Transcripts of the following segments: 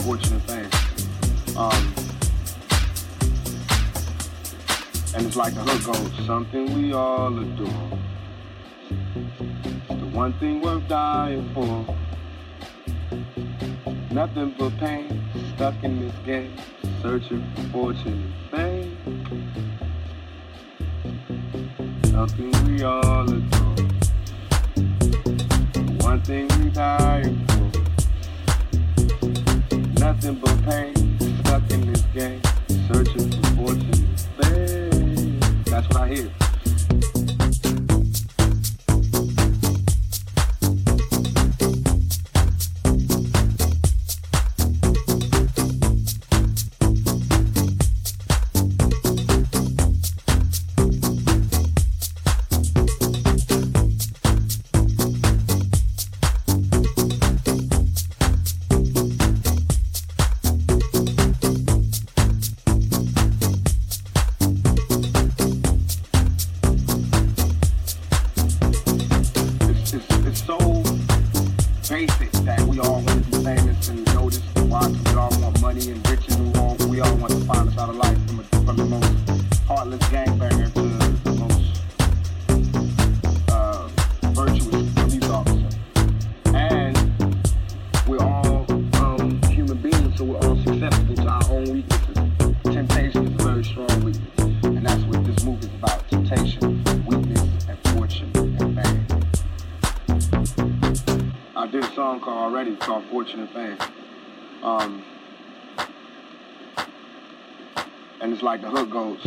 unfortunate thing. Um, and it's like the hook goes, something we all adore. The one thing worth dying for. Nothing but pain, stuck in this game, searching for fortune.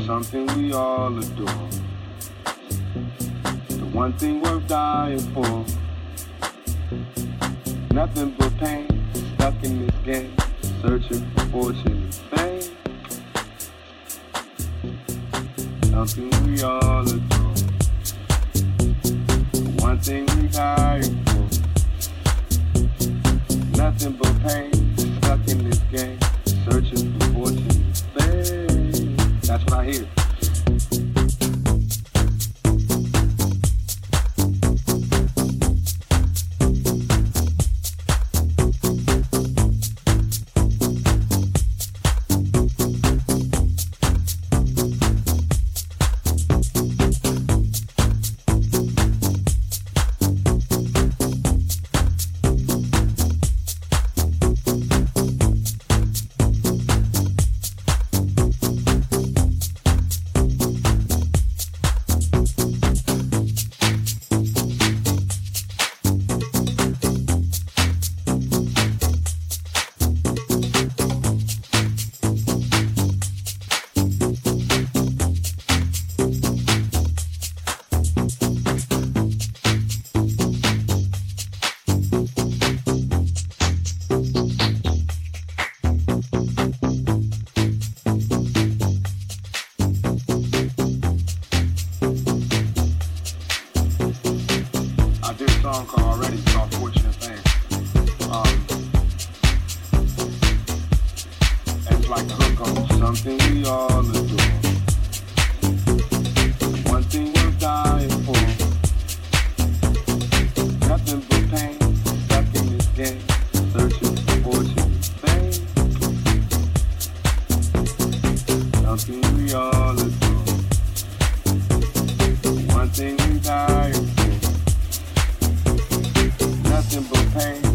something we all adore. The one thing worth dying for. We all agree? One thing we die nothing but pain.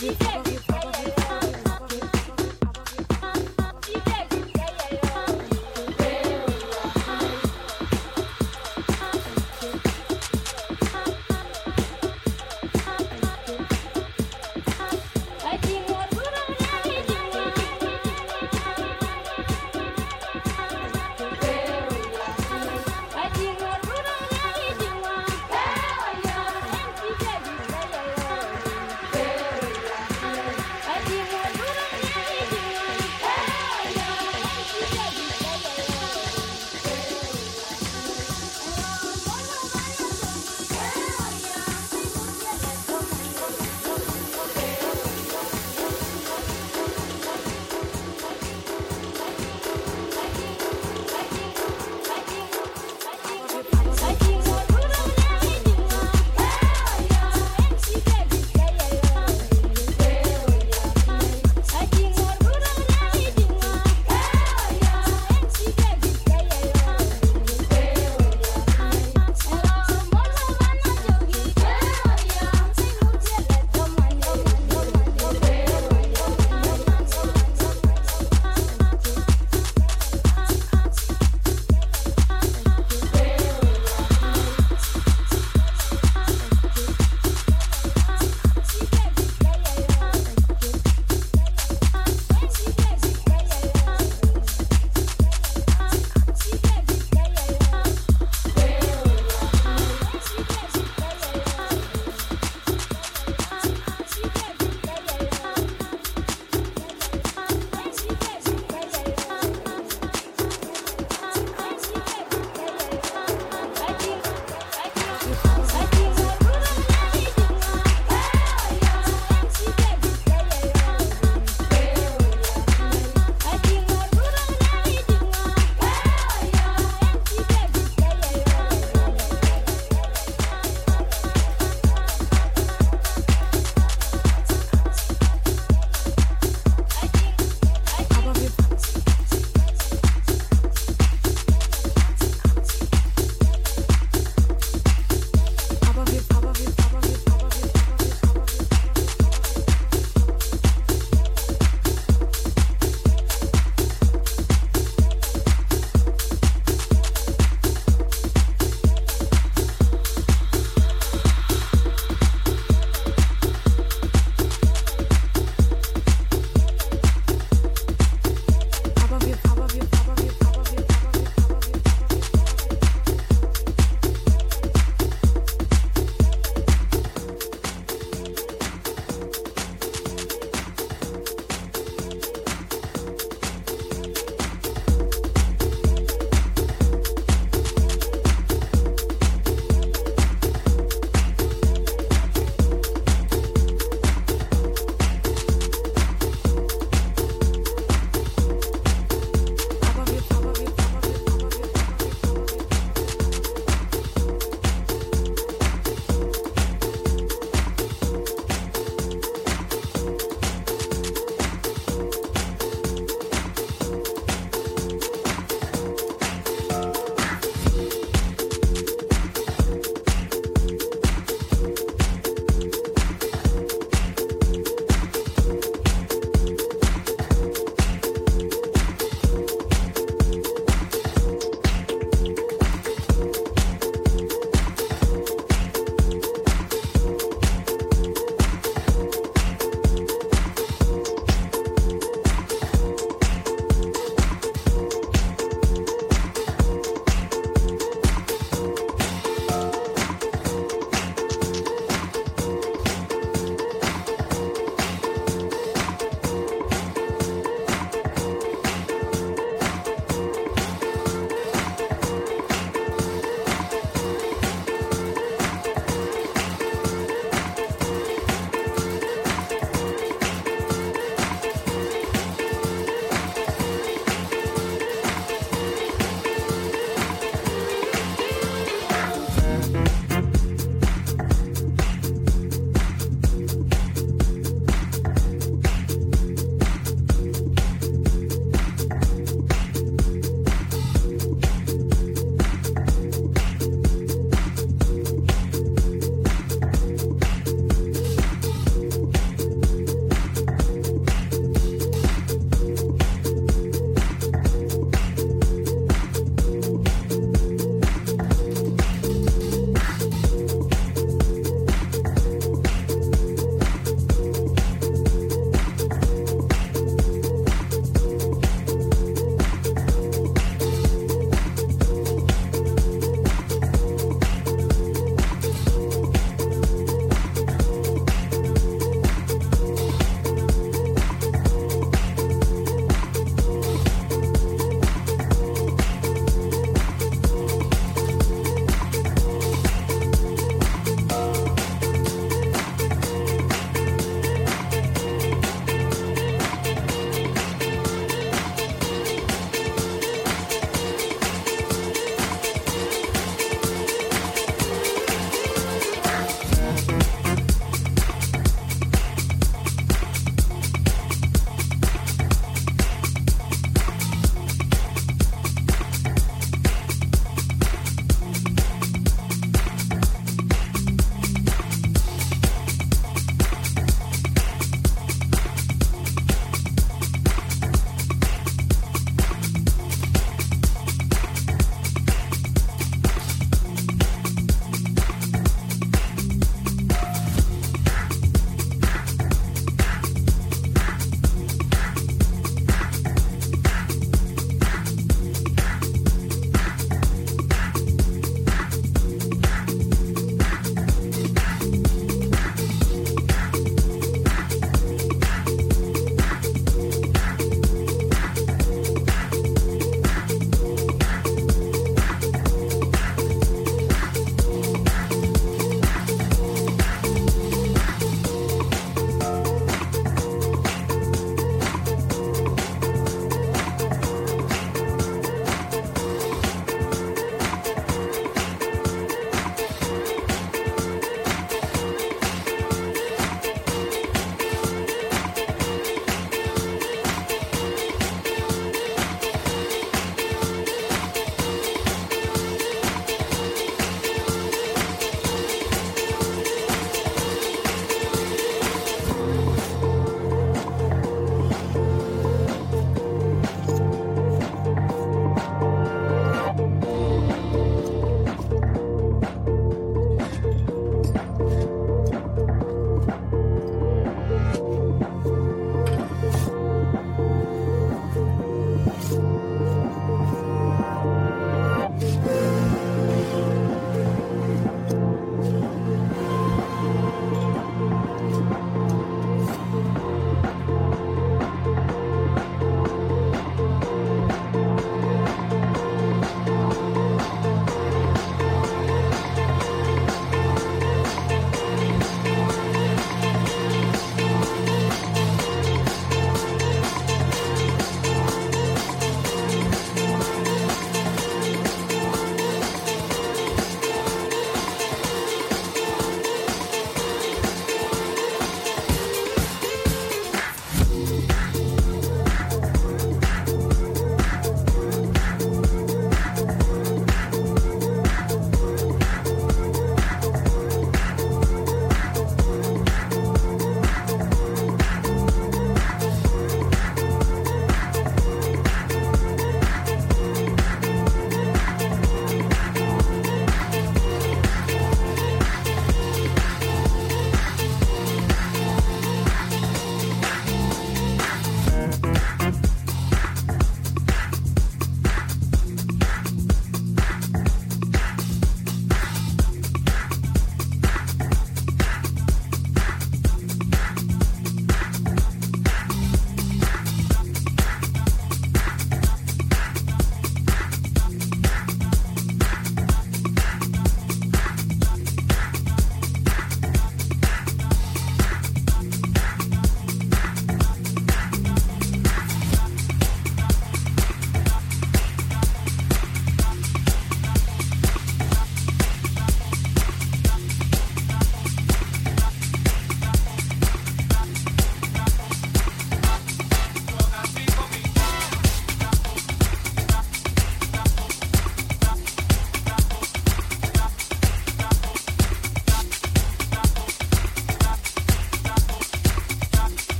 Thank you.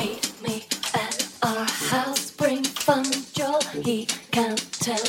Meet me at our house, bring fun, joy. He can't tell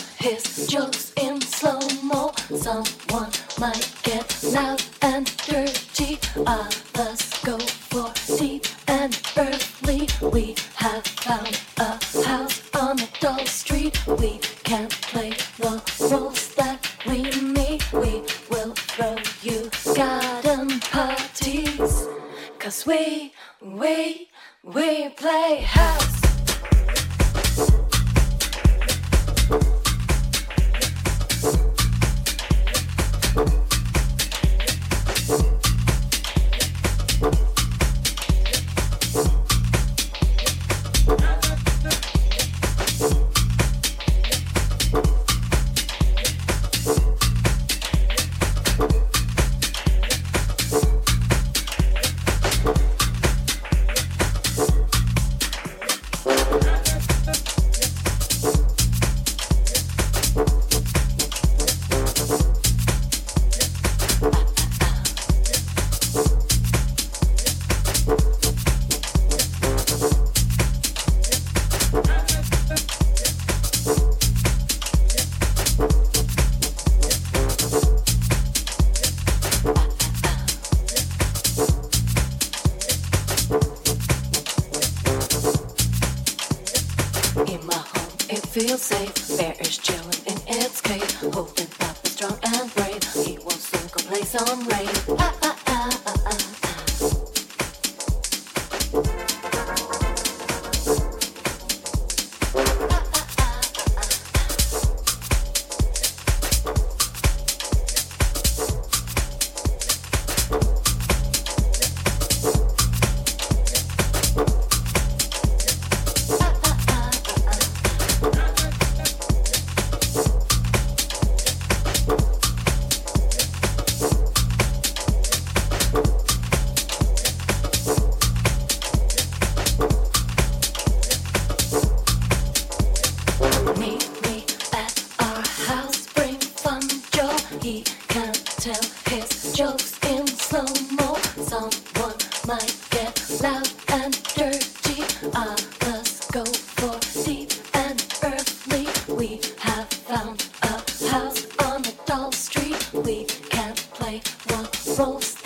can play what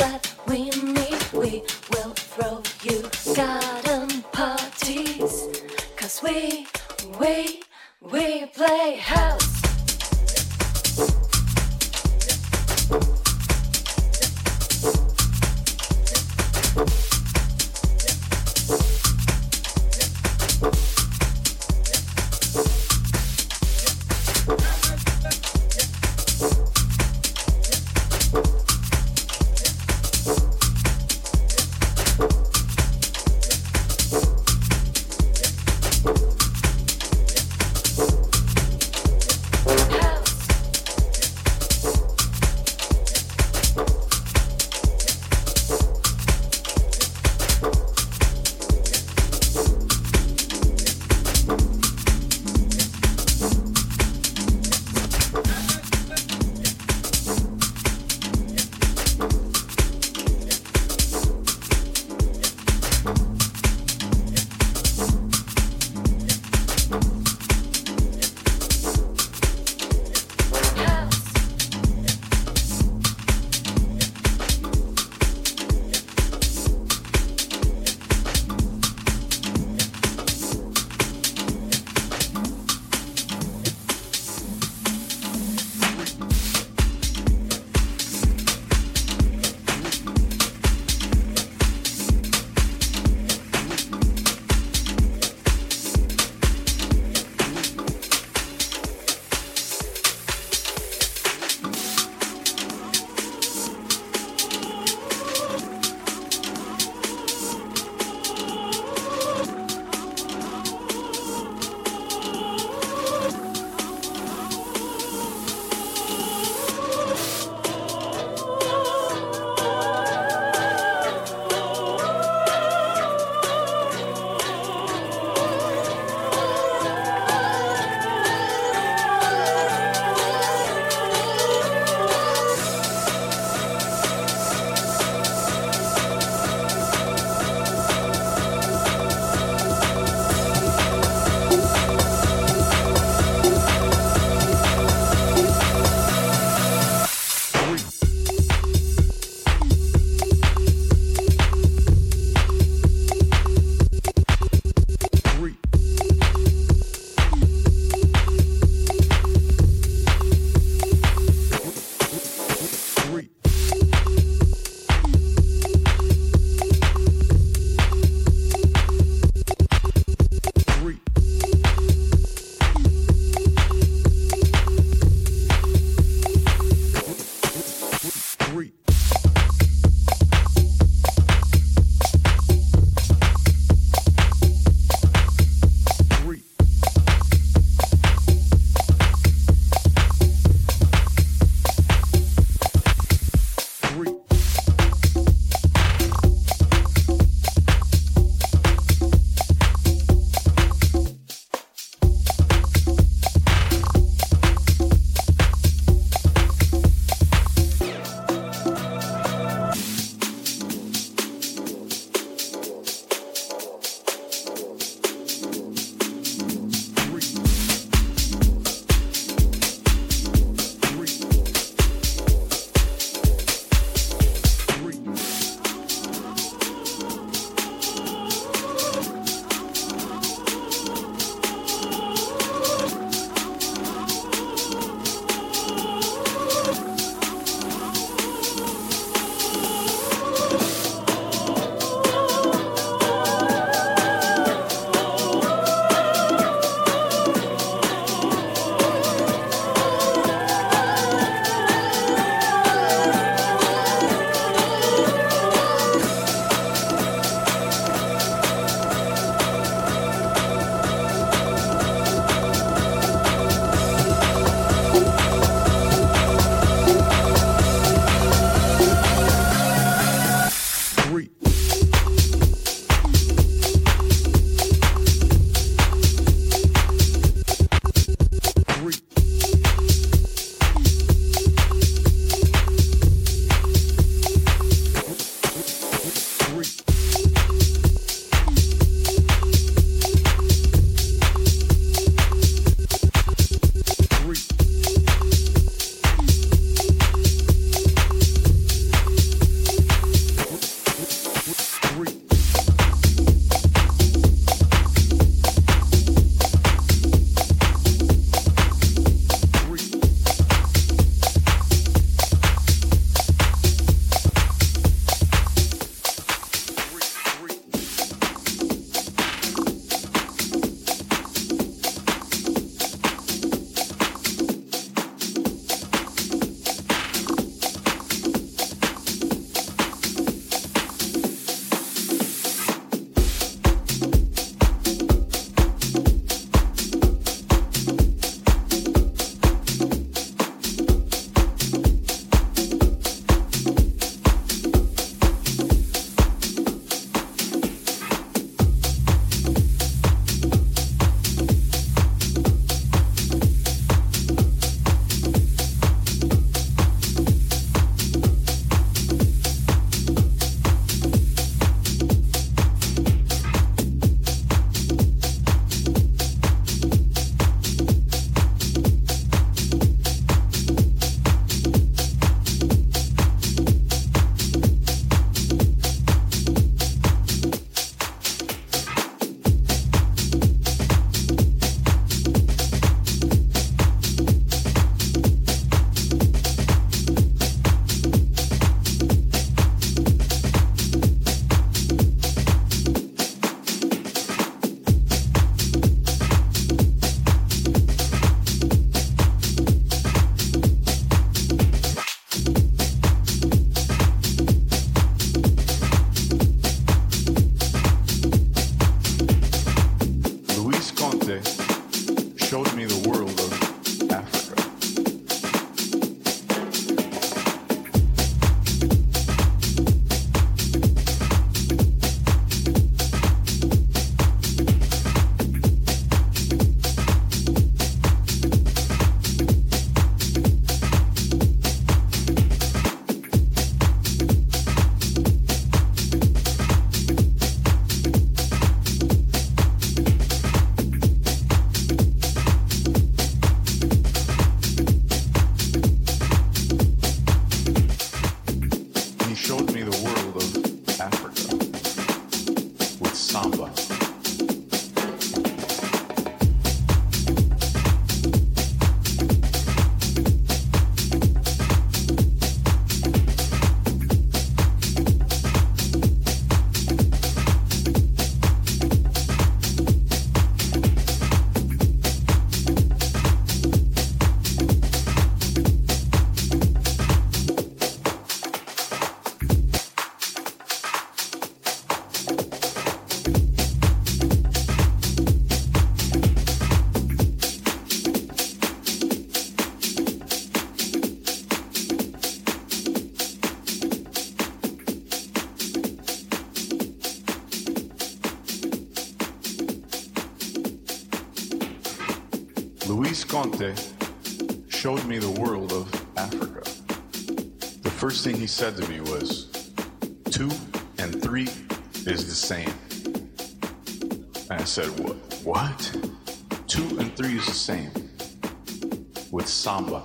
Luis showed me the world of Africa. The first thing he said to me was, two and three is the same. And I said, what? What? Two and three is the same. With samba.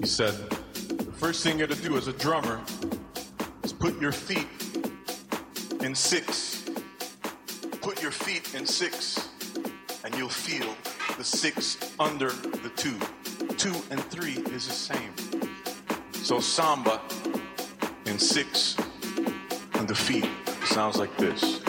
He said, the first thing you gotta do as a drummer is put your feet in six. Put your feet in six, and you'll feel the six under the two. Two and three is the same. So samba in six and the feet sounds like this.